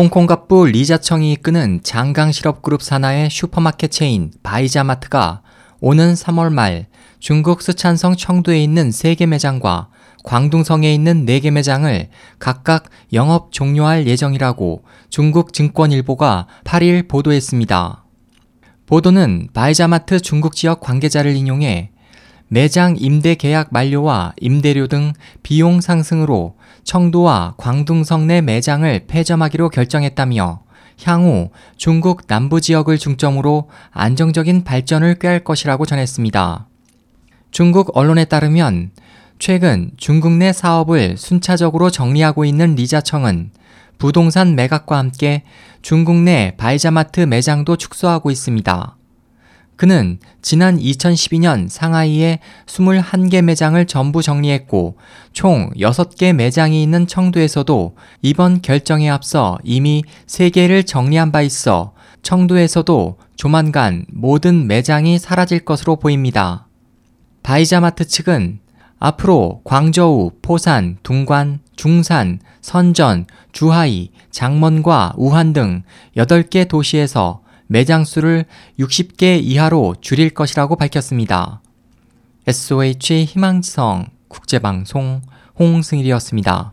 홍콩 갑부 리자청이 이끄는 장강 실업그룹 산하의 슈퍼마켓 체인 바이자마트가 오는 3월 말 중국 스촨성 청두에 있는 3개 매장과 광둥성에 있는 4개 매장을 각각 영업 종료할 예정이라고 중국 증권일보가 8일 보도했습니다. 보도는 바이자마트 중국 지역 관계자를 인용해 매장 임대 계약 만료와 임대료 등 비용 상승으로 청도와 광둥성 내 매장을 폐점하기로 결정했다며 향후 중국 남부 지역을 중점으로 안정적인 발전을 꾀할 것이라고 전했습니다. 중국 언론에 따르면 최근 중국 내 사업을 순차적으로 정리하고 있는 리자청은 부동산 매각과 함께 중국 내 바이자마트 매장도 축소하고 있습니다. 그는 지난 2012년 상하이에 21개 매장을 전부 정리했고 총 6개 매장이 있는 청두에서도 이번 결정에 앞서 이미 3개를 정리한 바 있어 청두에서도 조만간 모든 매장이 사라질 것으로 보입니다. 바이자마트 측은 앞으로 광저우, 포산, 둥관, 중산, 선전, 주하이, 장먼과 우한 등 8개 도시에서 매장 수를 60개 이하로 줄일 것이라고 밝혔습니다. SOH 희망지성 국제방송 홍승일이었습니다.